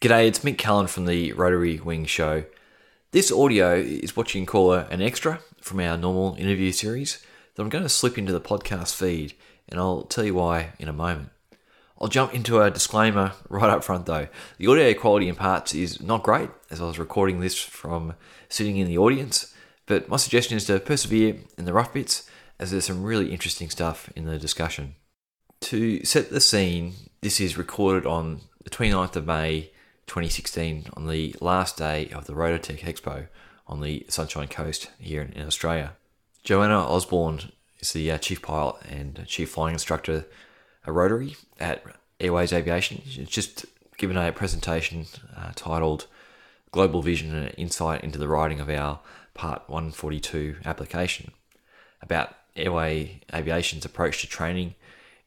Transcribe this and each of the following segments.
G'day, it's Mick Callan from the Rotary Wing Show. This audio is what you can call an extra from our normal interview series that I'm going to slip into the podcast feed, and I'll tell you why in a moment. I'll jump into a disclaimer right up front though. The audio quality in parts is not great, as I was recording this from sitting in the audience, but my suggestion is to persevere in the rough bits, as there's some really interesting stuff in the discussion. To set the scene, this is recorded on the 29th of May 2016 on the last day of the Rototech Expo on the Sunshine Coast here in, Australia. Joanna Osborne is the uh, chief pilot and chief flying instructor at Rotary at Airways Aviation. She's just given a presentation uh, titled Global Vision and Insight into the Writing of Our Part 142 application about Airway Aviation's approach to training.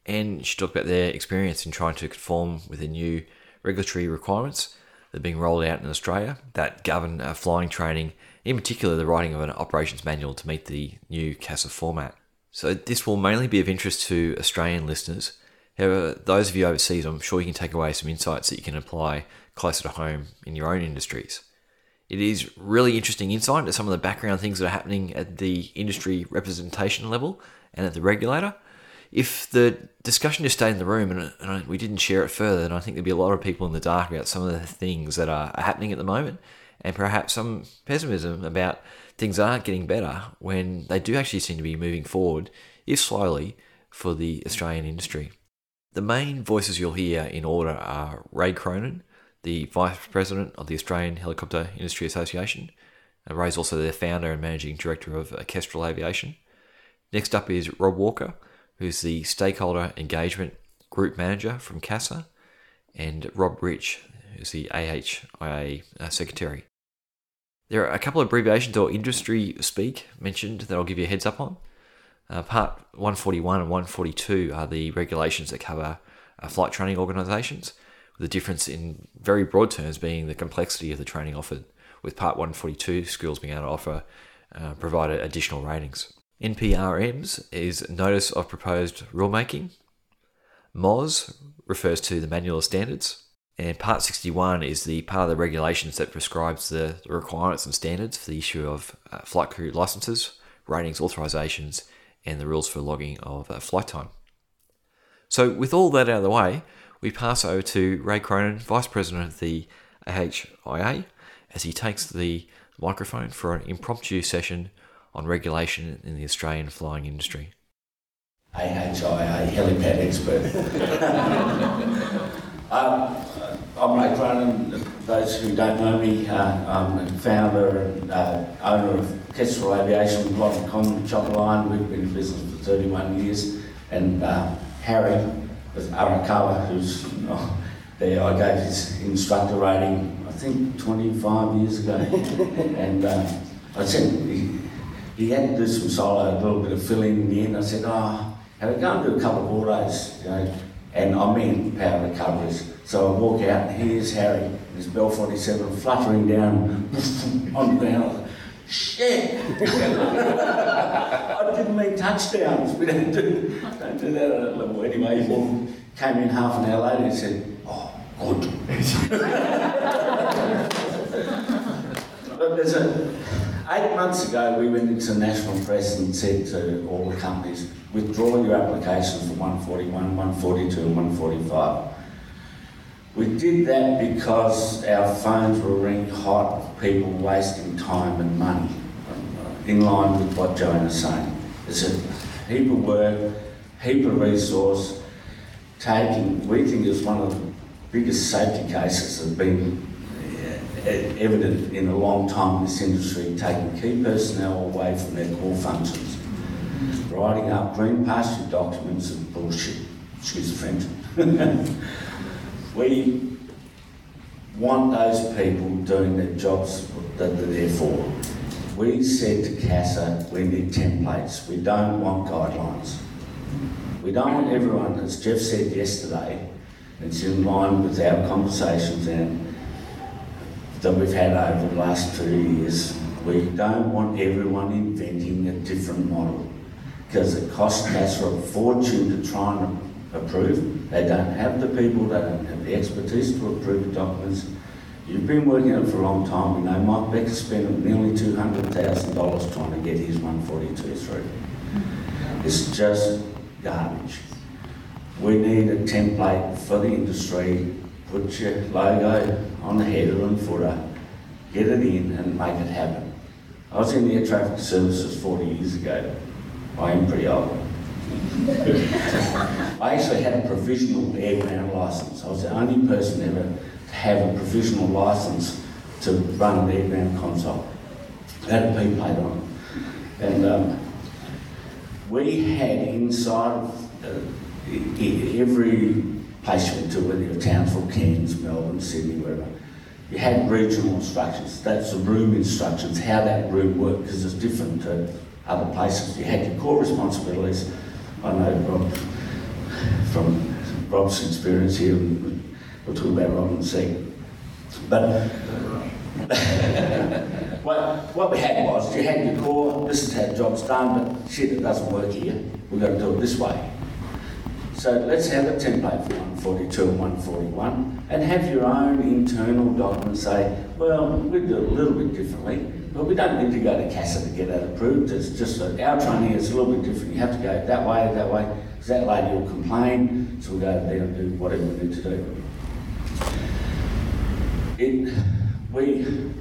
And she talked about their experience in trying to conform with the new regulatory requirements that are being rolled out in Australia that govern uh, flying training, in particular the writing of an operations manual to meet the new CASA format. So this will mainly be of interest to Australian listeners. However, those of you overseas, I'm sure you can take away some insights that you can apply closer to home in your own industries. It is really interesting insight into some of the background things that are happening at the industry representation level and at the regulator if the discussion just stayed in the room and, and, we didn't share it further, then I think there'd be a lot of people in the dark about some of the things that are, happening at the moment, and perhaps some pessimism about things aren't getting better when they do actually seem to be moving forward, if slowly, for the Australian industry. The main voices you'll hear in order are Ray Cronin, the Vice President of the Australian Helicopter Industry Association. Uh, Ray's also the founder and managing director of Kestrel Aviation. Next up is Rob Walker, who's the Stakeholder Engagement Group Manager from CASA, and Rob Rich, who's the AHIA uh, Secretary. There are a couple of abbreviations or industry speak mentioned that I'll give you a heads up on. Uh, part 141 and 142 are the regulations that cover uh, flight training organisations, with the difference in very broad terms being the complexity of the training offered, with Part 142 schools being able to offer uh, provide additional ratings. NPRMs is Notice of Proposed Rulemaking. MOS refers to the Manual of Standards. And Part 61 is the part of the regulations that prescribes the requirements and standards for the issue of uh, flight crew licenses, ratings, authorizations, and the rules for logging of uh, flight time. So, with all that out of the way, we pass over to Ray Cronin, Vice President of the AHIA, as he takes the microphone for an impromptu session on regulation in the Australian flying industry. AHIA helipad expert. um, I'm Ray Cronin. Those who don't know me, uh, I'm the founder and uh, owner of Kestrel Aviation with Lachlan Con Chopper Line. We've been in business for 31 years. And uh, Harry Arakawa, who's oh, there, I gave his instructor rating, I think 25 years ago. and uh, I said, he had to do some solo, a little bit of filling in the end. I said, oh, have we go and do a couple of autos, you know, and I'm in power recoveries. So I walk out and here's Harry, his Bell 47 fluttering down on the ground. Shit! I didn't mean touchdowns. We don't do, don't do that at that level. Anyway, he came in half an hour later and said, oh, good. but there's a, Eight months ago, we went into national press and said to all the companies, withdraw your applications for 141, 142 and 145. We did that because our phones were ringing hot of people wasting time and money, in line with what Joan is saying. It's a heap of work, heap of resource, taking, we think it's one of the biggest safety cases that have been evident in a long time in this industry, taking key personnel away from their core functions, writing up green pasture documents of bullshit, excuse the French. we want those people doing their jobs that they're there for. We said to CASA, we need templates, we don't want guidelines. We don't want everyone, as Jeff said yesterday, it's in line with our conversations and that we've had over the last two years. We don't want everyone inventing a different model because it costs us a fortune to try and approve. They don't have the people, they don't have the expertise to approve the documents. You've been working on it for a long time. We know Mike Becker spent nearly $200,000 trying to get his 142 through. It's just garbage. We need a template for the industry. Put logo on the header and footer, get it in and make it happen. I was in the air traffic services 40 years ago. I am pretty old. I actually had a provisional airman license. I was the only person ever to have a provisional license to run an airman console. It had a P plate on. And um, we had inside of uh, every place you went to, whether you're Townsville, Cairns, Melbourne, Sydney, wherever, you had regional instructions. That's the room instructions, how that room worked, because it's different to other places. You had your core responsibilities. I know Rob, from Rob's experience here, we'll talk about Rob in a second. But what, what we had was you had your core, this is how job's done, but shit, it doesn't work here. We've got to do it this way. So let's have a template for 142 and 141 and have your own internal document say, well, we do it a little bit differently, but we don't need to go to CASA to get that approved. It's just that our training is a little bit different. You have to go that way, that way, because that lady will complain, so we'll go there and do whatever we need to do. It, we,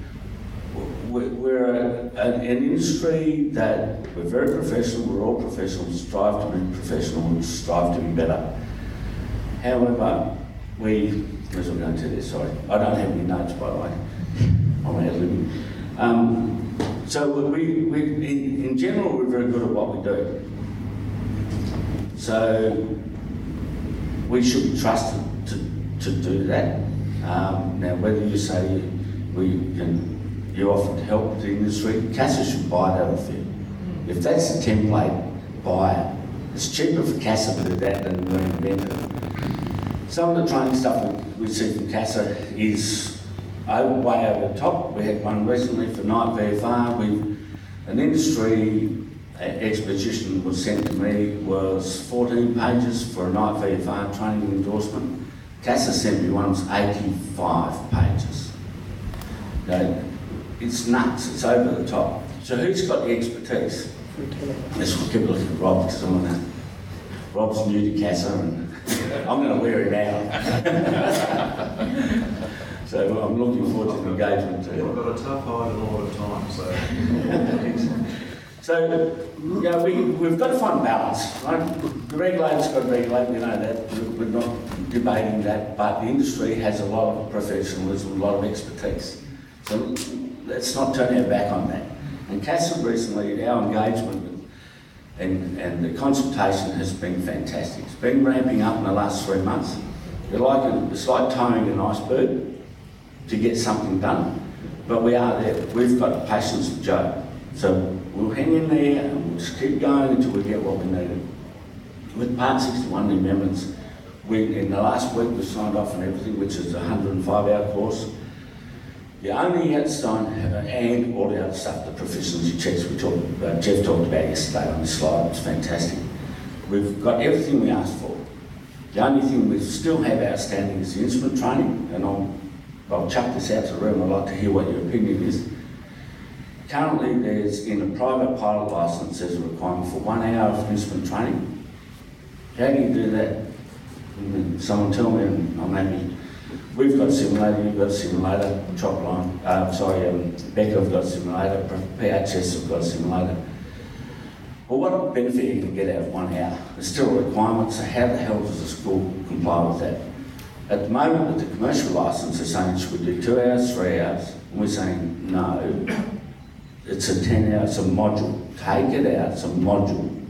we- we're an, an industry that we're very professional, we're all professionals, strive to be professional and strive to be better. However, we, as I'm going to this, sorry, I don't have any notes by the way, I'm ad libbing. Um, so we, we, in, in general, we're very good at what we do. So we should be trusted to, to do that. Um, now, whether you say we can, you to help the industry, CASA should buy that off you. If that's the template, buy it. It's cheaper for CASA to do that than reinvent it. Some of the training stuff we, see from CASA is over, way over the top. We had one recently for Night VFR. We, an industry expedition was sent to me was 14 pages for a Night VFR training endorsement. CASA sent me one was 85 pages. Now, it's nuts. It's over the top. So who's got the expertise? Let's keep looking at Rob because I'm gonna, Rob's new to CASA and I'm going to wear it out. so I'm looking forward to the engagement too. I've got a tough hide and a lot of time, so. So, you know, we, we've got to find balance, right? The regulator's got to regulate, we know that, we're we're not debating that, but the industry has a lot of professionalism, a lot of expertise. So let's not turn our back on that. And CASA recently, our engagement and, and the consultation has been fantastic. It's been ramping up in the last three months. It's like, it's like towing an iceberg to get something done, but we are there. We've got the patience with Joe. So we'll hang in there and we'll just keep going until we get what we need. With Part 61 amendments, we, in the last week, we signed off on everything, which is a 105-hour course. The only outstanding, and all the other stuff, the proficiency checks we talked about, Jeff talked about yesterday on this slide, it's fantastic. We've got everything we asked for. The only thing we still have outstanding is the instrument training, and I'll, I'll chuck this out to the room, I'd like to hear what your opinion is. Currently, there's, in a private pilot licence, there's a requirement for one hour of instrument training. How do you do that? Someone tell me, and I'm happy. We've got simulator, you've got simulator, chop line, uh, sorry, um, Becker have got simulator, PHS have got simulator. Well, what benefit you can get out of one hour? There's still a requirement, so how the hell does the school comply with that? At the moment, the commercial licence, they're saying, should we do two hours, three hours? And we're saying, no, it's a 10 hour, it's a module. Take it out, it's a module.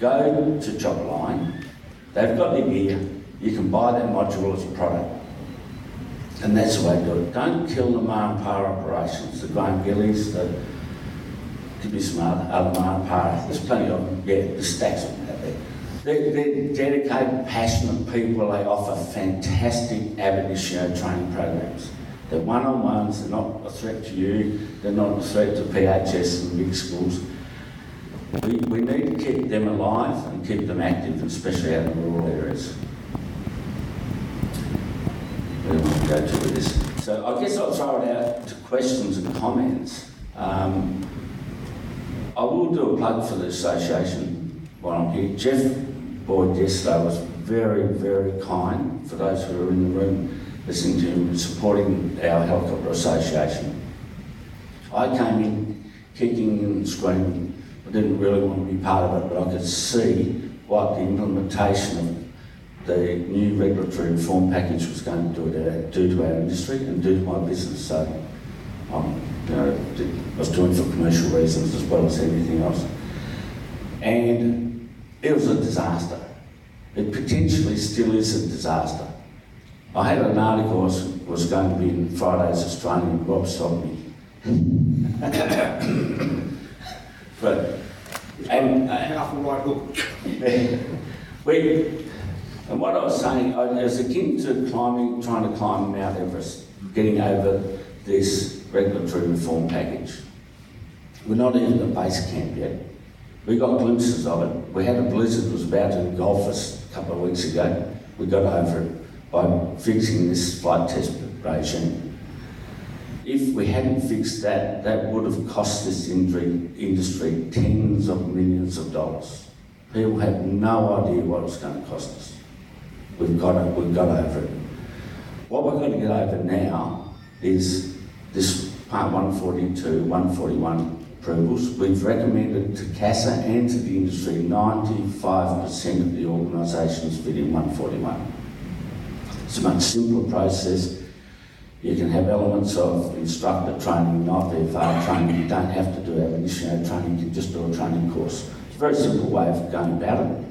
Go to Chopper Line, they've got the gear, you can buy that module as a product. And that's the way to do it. Don't kill the Mahampara operations, the Graham Gillies, the, be some other, uh, other Mahampara, there's plenty of them, yeah, there's stacks of them out there. They're, they're dedicated, passionate people, they offer fantastic ab training programs. They're one-on-ones, they're not a threat to you, they're not a threat to PHS and big schools. We, we need to keep them alive and keep them active, especially out in the rural areas. Where we go to with this? So I guess I'll throw it out to questions and comments. Um, I will do a plug for the association while I'm here. Jeff Boyd yesterday was very, very kind for those who are in the room listening to him, supporting our helicopter association. I came in kicking and screaming. I didn't really want to be part of it, but I could see what the implementation of the new regulatory reform package was going to do to our, do to our industry and do to my business. So um, you know, I was doing it for commercial reasons as well as anything else. And it was a disaster. It potentially still is a disaster. I had an article was, was going to be in Friday's Australian, Rob stopped me. but, and, uh, Powerful right hook. we, and what I was saying, uh, I was akin to climbing, trying to climb Mount Everest, getting over this regulatory reform package. We're not even at base camp yet. We got glimpses of it. We had a blizzard that was about to engulf us a couple of weeks ago. We got over it by fixing this flight test regime. If we hadn't fixed that, that would have cost this industry, tens of millions of dollars. People have no idea what it was going to cost us. We've got it, we've got over it. What we're going to get over now is this Part 142, 141 approvals. We've recommended to CASA and to the industry 95% of the organisations fit in 141. It's a much simpler process. You can have elements of instructor training, not VFR training. You don't have to do ab training, you can just do a training course. It's a very simple way of going about it.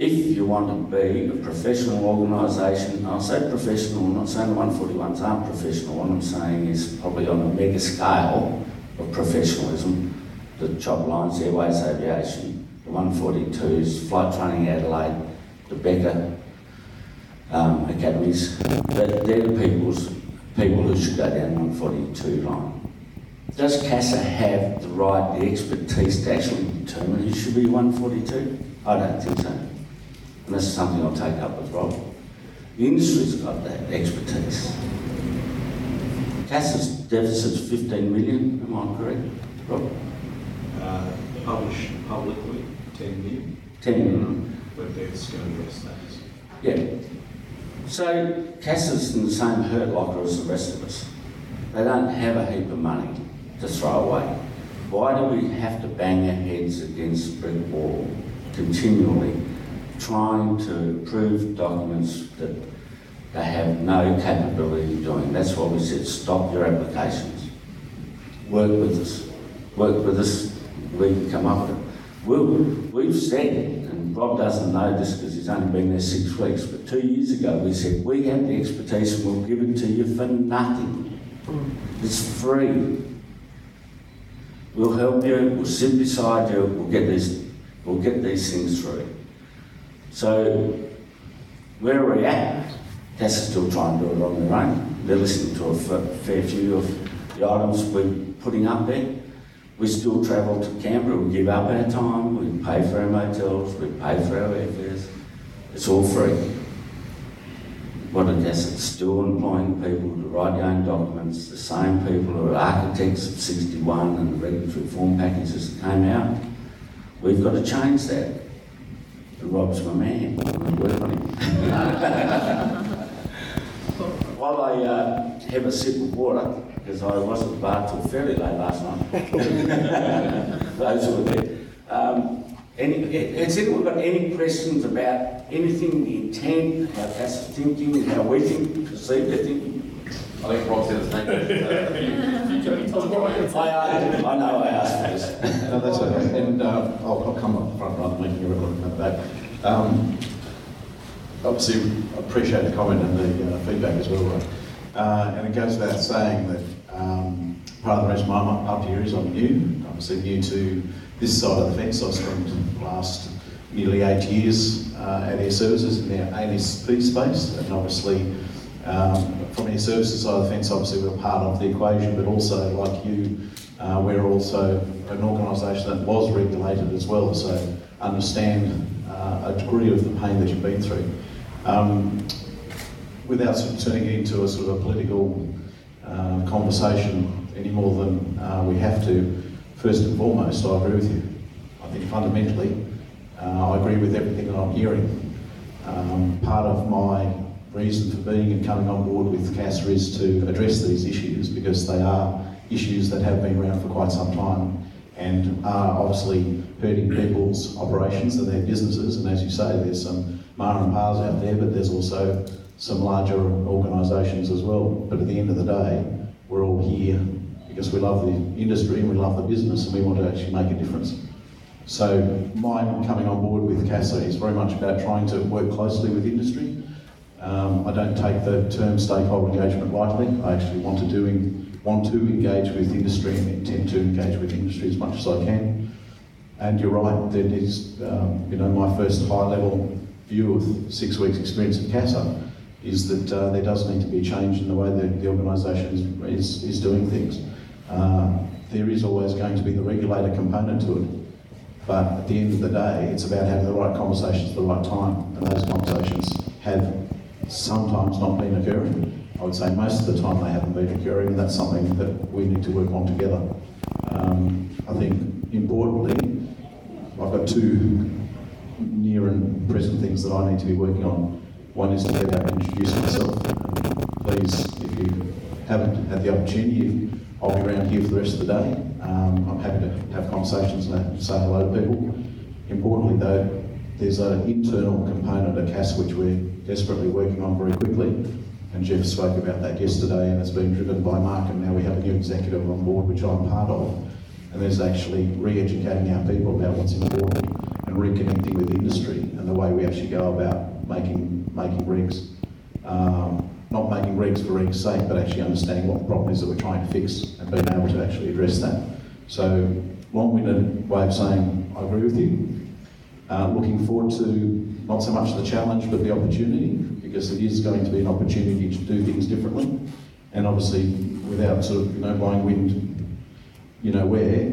If you want to be a professional organisation, I'll say professional, I'm not saying the 141s aren't professional, what I'm saying is probably on a mega scale of professionalism, the Chop Lines Airways Aviation, the 142s, Flight Training Adelaide, the Becker um, academies, that they're the people's, people who should go down 142 line. Does CASA have the right, the expertise to actually determine who should be 142? I don't think so. And that's something I'll take up with Rob. The industry's got that expertise. CASA's deficit's 15 million, am I correct, Rob? Uh, published publicly, 10 million, 10 million. but Beth's going to address that. Yeah. So CASA's in the same hurt locker as the rest of us. They don't have a heap of money to throw away. Why do we have to bang our heads against brick wall continually, trying to prove documents that they have no capability of doing? That's why we said stop your applications. Work with us. Work with us. We can come up with it. We'll, we've said, and Rob doesn't know this because he's only been there six weeks, but two years ago we said, we have the expertise and we'll give it to you for nothing. It's free. We'll help you, we'll sit beside you, we'll get these, we'll get these things through. So, where are we at? CASA still trying to do it on their own. They're listening to a fair few of the items we're putting up there. We still travel to Canberra, we give up our time, we pay for our motels, we pay for our airfares. It's all free. What I guess it's still employing people to write your own documents, the same people who are architects of 61 and the regulatory reform packages that came out. We've got to change that. Rob's my man. While I uh, have a sip of water, because I wasn't at the bar till fairly late last night. Those who were there. Um, any, has anyone got any questions about anything, the intent, how CASA's thinking, how we think, perceive their thinking? I think Rob said his name. I, I know I asked for this. No, that's okay. And uh, I'll, I'll come up front rather than making everyone come back. Um, obviously, I appreciate the comment and the uh, feedback as well, right? Uh, and it goes without saying that um, part of the reason why I'm up here is I'm new. Obviously, new to this side of the fence. I've spent the last nearly eight years uh, at Air Services in their ANSP space, and obviously. Um, from Air Services side of the fence, obviously we're part of the equation, but also, like you, Uh, we're also an organisation that was regulated as well, so understand uh, a degree of the pain that you've been through. Um, without sort of turning into a sort of a political uh, conversation any more than uh, we have to, first and foremost, I agree with you. I think fundamentally, uh, I agree with everything that I'm hearing. Um, part of my reason for being and coming on board with CASA is to address these issues because they are issues that have been around for quite some time and are obviously hurting people's operations and their businesses. And as you say, there's some ma and pa's out there, but there's also some larger organisations as well. But at the end of the day, we're all here because we love the industry and we love the business and we want to actually make a difference. So my coming on board with CASA is very much about trying to work closely with industry. Um, I don't take the term stakeholder engagement lightly. I actually want to do want to engage with industry and intend to engage with industry as much as I can. And you're right, that is, um, you know, my first high level view of six weeks experience at CASA is that uh, there does need to be a change in the way that the organisation is, is, is, doing things. Uh, there is always going to be the regulator component to it. But at the end of the day, it's about having the right conversations at the right time. And those conversations have sometimes not been occurring. I would say most of the time they haven't been occurring, and that's something that we need to work on together. Um, I think importantly, I've got two near and present things that I need to be working on. One is to get out and introduce myself. Please, if you haven't had the opportunity, I'll be around here for the rest of the day. Um, I'm happy to have conversations and say hello to people. Importantly, though, there's an internal component of CAS which we're desperately working on very quickly. And Jeff spoke about that yesterday, and it's been driven by Mark, and now we have a new executive on board, which I'm part of. And there's actually re-educating our people about what's important and reconnecting with industry and the way we actually go about making making regs. Um, not making rigs for rigs' sake, but actually understanding what the problem is that we're trying to fix and being able to actually address that. So, long-winded way of saying I agree with you. Uh, looking forward to not so much the challenge, but the opportunity, because it is going to be an opportunity to do things differently. And obviously, without sort of you know blowing wind, you know where,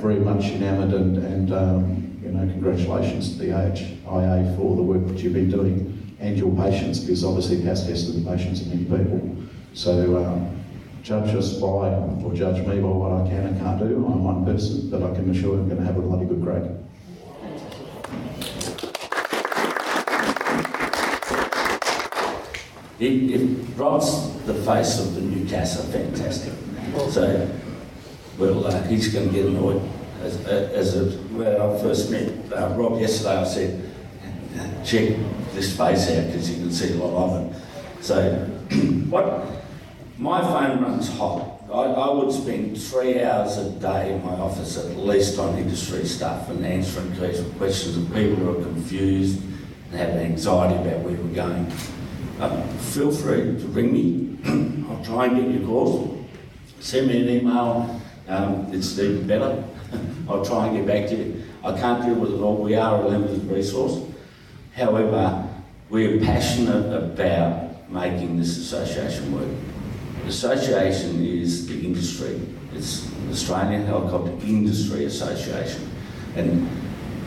very much enamoured and, and um, you know congratulations to the AHIA for the work that you've been doing and your patience, because obviously it has tested the patience of many people. So um, judge us by, or judge me by what I can and can't do. I'm one person, but I can assure you I'm going to have a bloody good crack. It, it robs the face of the new CASA fantastic. So, well, uh, he's going to get annoyed. As, as a, when I first met uh, Rob yesterday, I said, check this face out because you can see a lot of it. So, what my phone runs hot. I, I, would spend three hours a day in my office at least on industry stuff and answering questions of people who are confused and have anxiety about where we're going. Um, feel free to ring me. I'll try and get your calls. Send me an email. Um, it's even better. I'll try and get back to you. I can't deal with it all. We are a limited resource. However, we're passionate about making this association work. The association is the industry. It's the Australian Helicopter Industry Association. And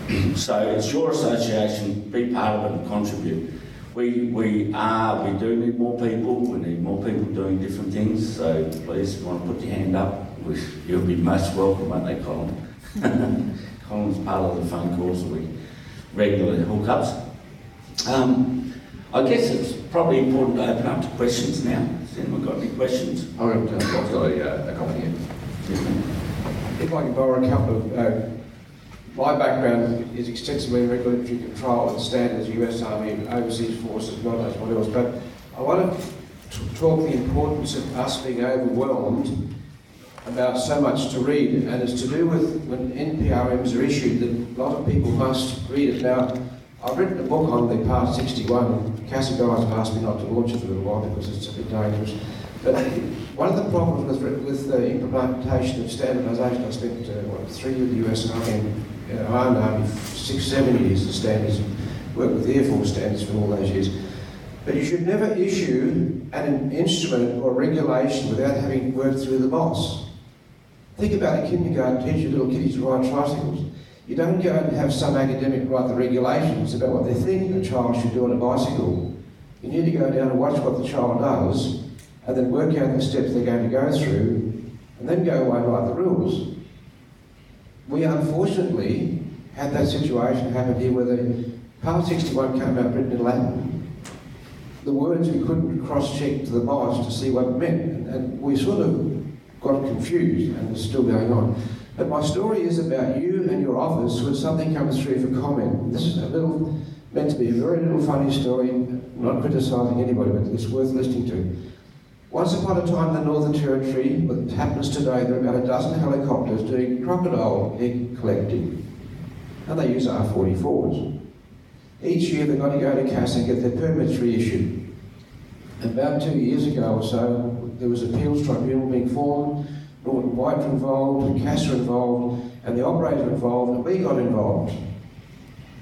so it's your association, be part of it and contribute. We, we are, we do need more people, we need more people doing different things, so please, if you want to put your hand up, you'll be most welcome, won't they, Colin? Colin's part of the phone calls that we regularly hook up. Um, I guess it's probably important to open up to questions now. Has anyone got any questions? I've got, a, uh, a copy here. If I can borrow a couple of, uh, my background is extensively in regulatory control and standards, US Army, overseas forces, God knows what else, but I want to talk the importance of us being overwhelmed about so much to read, and it's to do with when NPRMs are issued that a lot of people must read it. Now, I've written a book on the Part 61. CASA guys have asked me not to launch it for a little while because it's a bit dangerous. But one of the problems with, with the implementation of standardisation, I spent uh, what, three with the US Army Iron Army, six, seven years the standards, worked with the Air Force standards for all those years. But you should never issue an instrument or regulation without having worked through the boss. Think about a kindergarten teacher, little kiddies ride tricycles. You don't go and have some academic write the regulations about what they think a child should do on a bicycle. You need to go down and watch what the child does and then work out the steps they're going to go through and then go away and write the rules. We unfortunately had that situation happen here where the Part 61 came out written in Latin. The words we couldn't cross-check to the boss to see what it meant, and, and we sort of got confused, and it's still going on. But my story is about you and your office when something comes through for comment. This is a little, meant to be a very little funny story, not criticising anybody, but it's worth listening to. Once upon a time in the Northern Territory, what happens today, there are about a dozen helicopters doing crocodile egg collecting, and they use R44s. Each year they've got to go to CAS and get their permits reissued. About two years ago or so, there was appeals tribunal being formed, Norton White involved, CAS involved, and the operator involved, and we got involved.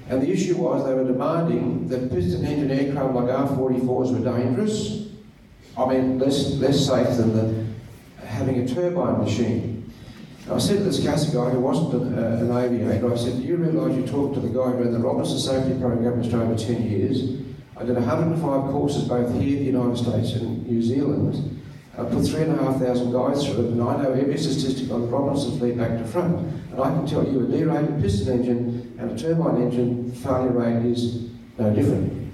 And the issue was they were demanding that piston engine aircraft like R44s were dangerous, I mean, less, less safe than the, having a turbine machine. I said to this CASA guy who wasn't an, uh, an aviator, I said, do you realise you talked to the guy who ran the Robinson Safety Program in Australia for 10 years? I did 105 courses both here in the United States and New Zealand. I put 3,500 guys through it, and I know every statistic on the Robinson fleet back to front. And I can tell you a derated piston engine and a turbine engine failure rate is no different.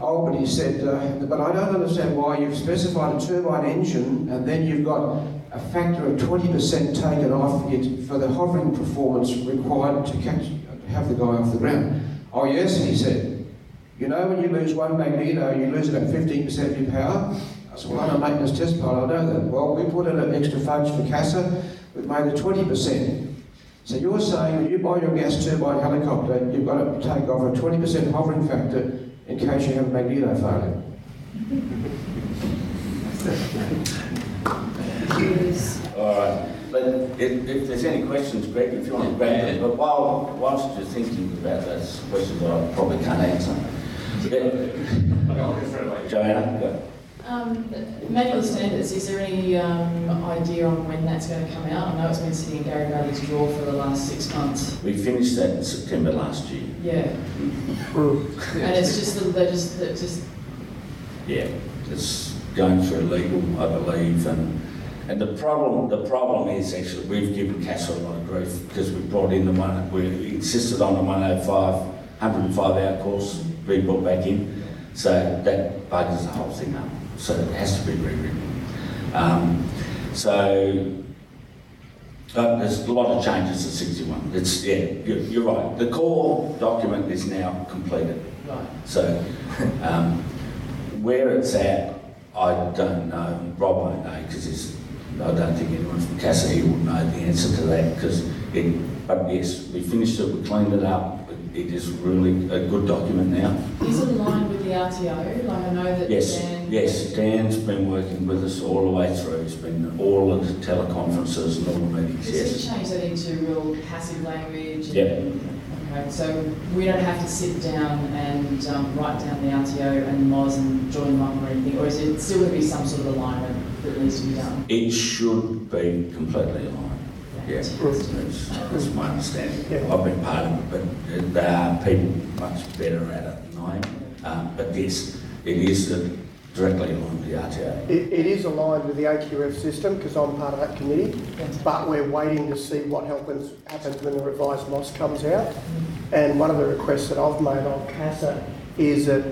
He said, uh, but I don't understand why you've specified a turbine engine and then you've got a factor of 20% taken off it for the hovering performance required to catch, have the guy off the ground. Oh yes, he said. You know when you lose one magneto, you lose about 15% of your power? I said, well, I'm a maintenance test pilot, I know that. Well, we put in an extra fudge for CASA, we've made it 20%. So you're saying you buy your gas turbine helicopter, you've got to take off a 20% hovering factor in case you have a magneto failure. All right, but if, if there's any questions, Greg, if you want to grab them, but while, whilst you're thinking about those questions that I probably can't answer. Yeah. Joanna, go. Um, manual standards, is there any um, idea on when that's going to come out? I know it's been sitting in Gary Valley's drawer for the last six months. We finished that in September last year. Yeah. And it's just, they're just, they're just, Yeah, it's going through legal, I believe, and, and the problem, the problem is actually, we've given Castle a lot of grief because we brought in the one, we insisted on the 105, 105 hour course, being brought back in, so that buggers the whole thing up, so it has to be rewritten. Um, so, uh, there's a lot of changes to 61. It's, yeah, you're, you're right. The core document is now completed. right. So, um, where it's at, I don't know. Rob won't know because I don't think anyone from Casa here would know the answer to that. Because it, but yes, we finished it, we cleaned it up. It is really a good document now. Is it aligned with the RTO? Like I know that Yes, Dan... yes. Dan's been working with us all the way through. He's been all the teleconferences and all the meetings. Does Yes. he change that into real passive language? and- Yep. Okay, so we don't have to sit down and um, write down the RTO and the MOS and join them up or anything, or is it still going to be some sort of alignment that needs to be done? It should be completely aligned. Yeah, that's, that's my understanding. I've been part of it, but there are people much better at it than I am. Um, but yes, it is uh, directly aligned with the RTO. It, it is aligned with the AQF system because I'm part of that committee, but we're waiting to see what happens, happens when the revised MOS comes out. And one of the requests that I've made on CASA is that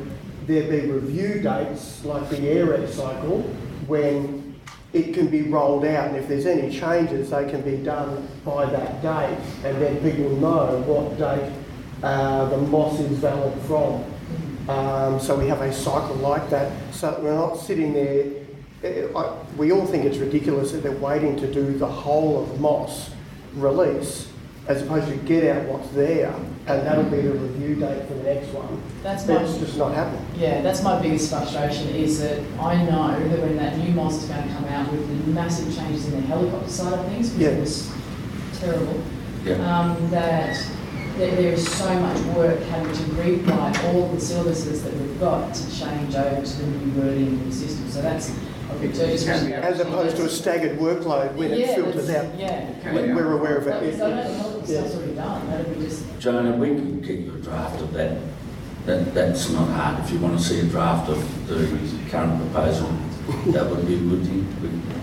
there be review dates, like the AIRAC cycle, when it can be rolled out, and if there's any changes, they can be done by that date, and then people know what date uh, the MOS is valid from. Um, so we have a cycle like that, so we're not sitting there. eh, I, we all think it's ridiculous that they're waiting to do the whole of MOS release, as opposed to get out what's there, and that'll be the review date for the next one. That's my It's just not happening. Yeah, that's my biggest frustration is that I know that when that new MOS is going to come out with the massive changes in the helicopter side of things, because Yeah. it was terrible, Yeah. um, that there, there is so much work having to rewrite all the syllabuses that we've got to change over to the new wording of the system. So that's of return, especially. As opposed to a staggered workload when it filters out. Yeah. We- We're aware of That it. was, I don't Yeah. stuff's already done, that'd be just, Joan, if we could get you a draft of that, that, that's not hard. If you want to see a draft of the current proposal, that would be a good thing.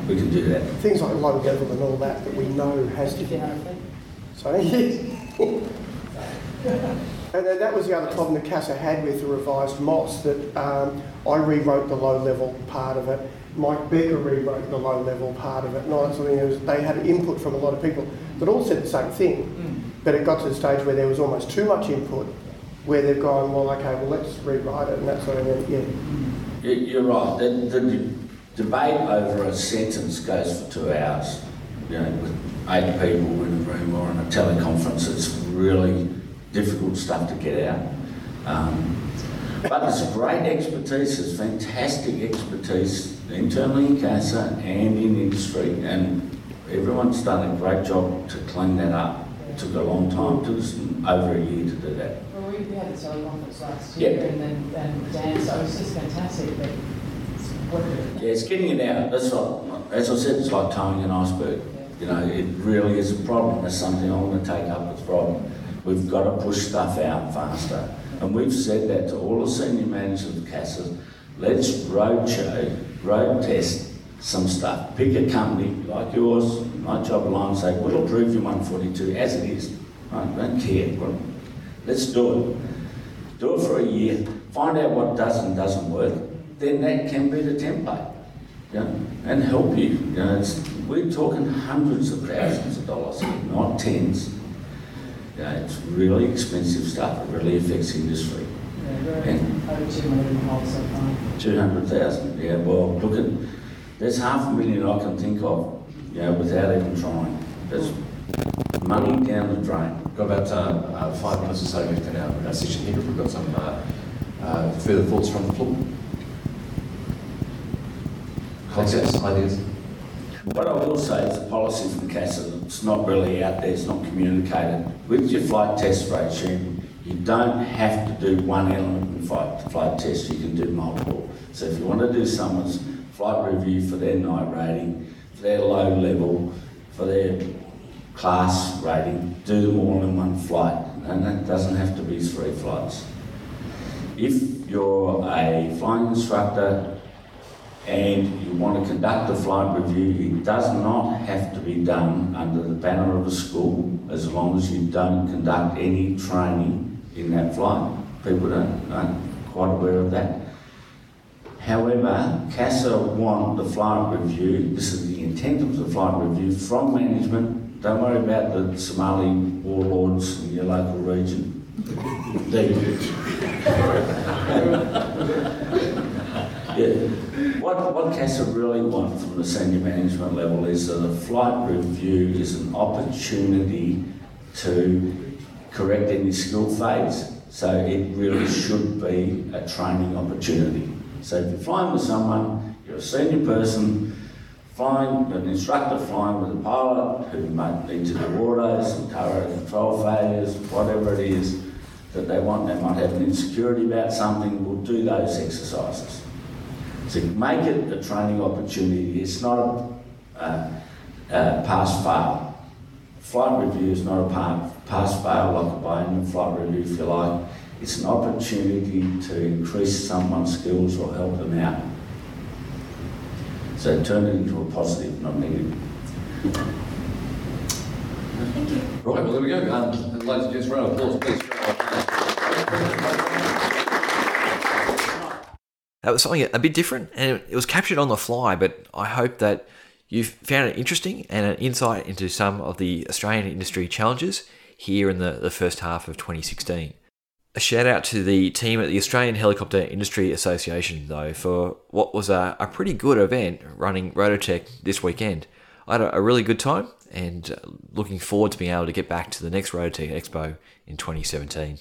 We, we can do that. Things like low level and all that that we know has to be. hundred feet. Sorry. And then that was the other problem that CASA had with the revised MOS, that um, I rewrote the low-level part of it, Mike Becker rewrote the low-level part of it, and all that sort of thing. Was- They had input from a lot of people that all said the same thing, but it got to the stage where there was almost too much input, where they've gone, well, okay, well, let's rewrite it, and that sort of thing, yeah. You- You're right. The, the debate over a sentence goes for two hours. You know, with eight people in a room or in a teleconference, it's really difficult stuff to get out. Um, but it's great expertise. It's fantastic expertise internally in CASA and in industry, and everyone's done a great job to clean that up. It took a long time. It took us over a year to do that. Well, we, had the teleconference last Yeah. year and then, and Dan, so it was just fantastic, but it's working. Yeah, it's getting it out. That's what, as I said, it's like towing an iceberg. You know, it really is a problem. That's something I want to take up as a problem. We've got to push stuff out faster. And we've said that to all the senior managers of CASA. Let's road show, road test some stuff. Pick a company like yours, my job line, say, we'll approve your 142 as it is. I don't care. Well, let's do it. Do it for a year. Find out what does and doesn't work. Then that can be the template you know, and help you. You know, we're talking hundreds of thousands of dollars, not tens. You know, it's really expensive stuff. It really affects the industry. Yeah, we're And- over two hundred in so far. Two hundred thousand. Yeah. Well, look at there's half a million I can think of. You know, without even trying. There's money down the drain. Got about uh, uh, five minutes or so left in our, our session here. If we've got some uh, uh, further thoughts from the floor. Concepts, ideas? What I will say is the policy from CASA, it's not really out there, it's not communicated. With your flight test regime, you don't have to do one element in flight, flight test, you can do multiple. So if you want to do someone's flight review for their night rating, for their low level, for their class rating, do them all in one flight. And that doesn't have to be three flights. If you're a flying instructor and you want to conduct a flight review, it does not have to be done under the banner of a school as long as you don't conduct any training in that flight. People don't, aren't quite aware of that. However, CASA want the flight review, this is the intent of the flight review, from management. Don't worry about the Somali warlords in your local region. They, do. yeah. What, what CASA really want from the senior management level is that a flight review is an opportunity to correct any skill fades. So it really should be a training opportunity. So if you're flying with someone, you're a senior person, flying, an instructor flying with a pilot who might need to do autos and turret control failures, whatever it is that they want, they might have an insecurity about something, we'll do those exercises. So make it a training opportunity. It's not a, uh, uh, pass fail. Flight review is not a pass fail like a biennial flight review, if you like. It's an opportunity to increase someone's skills or help them out. So turn it into a positive, not negative. Right, well, there we go. Um, ladies and gents, round of applause, please. That was something a bit different, and it was captured on the fly. But I hope that you've found it interesting and an insight into some of the Australian industry challenges here in the, the first half of 2016. A shout out to the team at the Australian Helicopter Industry Association, though, for what was a, a pretty good event running Rototech this weekend. I had a, a really good time and uh, looking forward to being able to get back to the next Rototech Expo in 2017.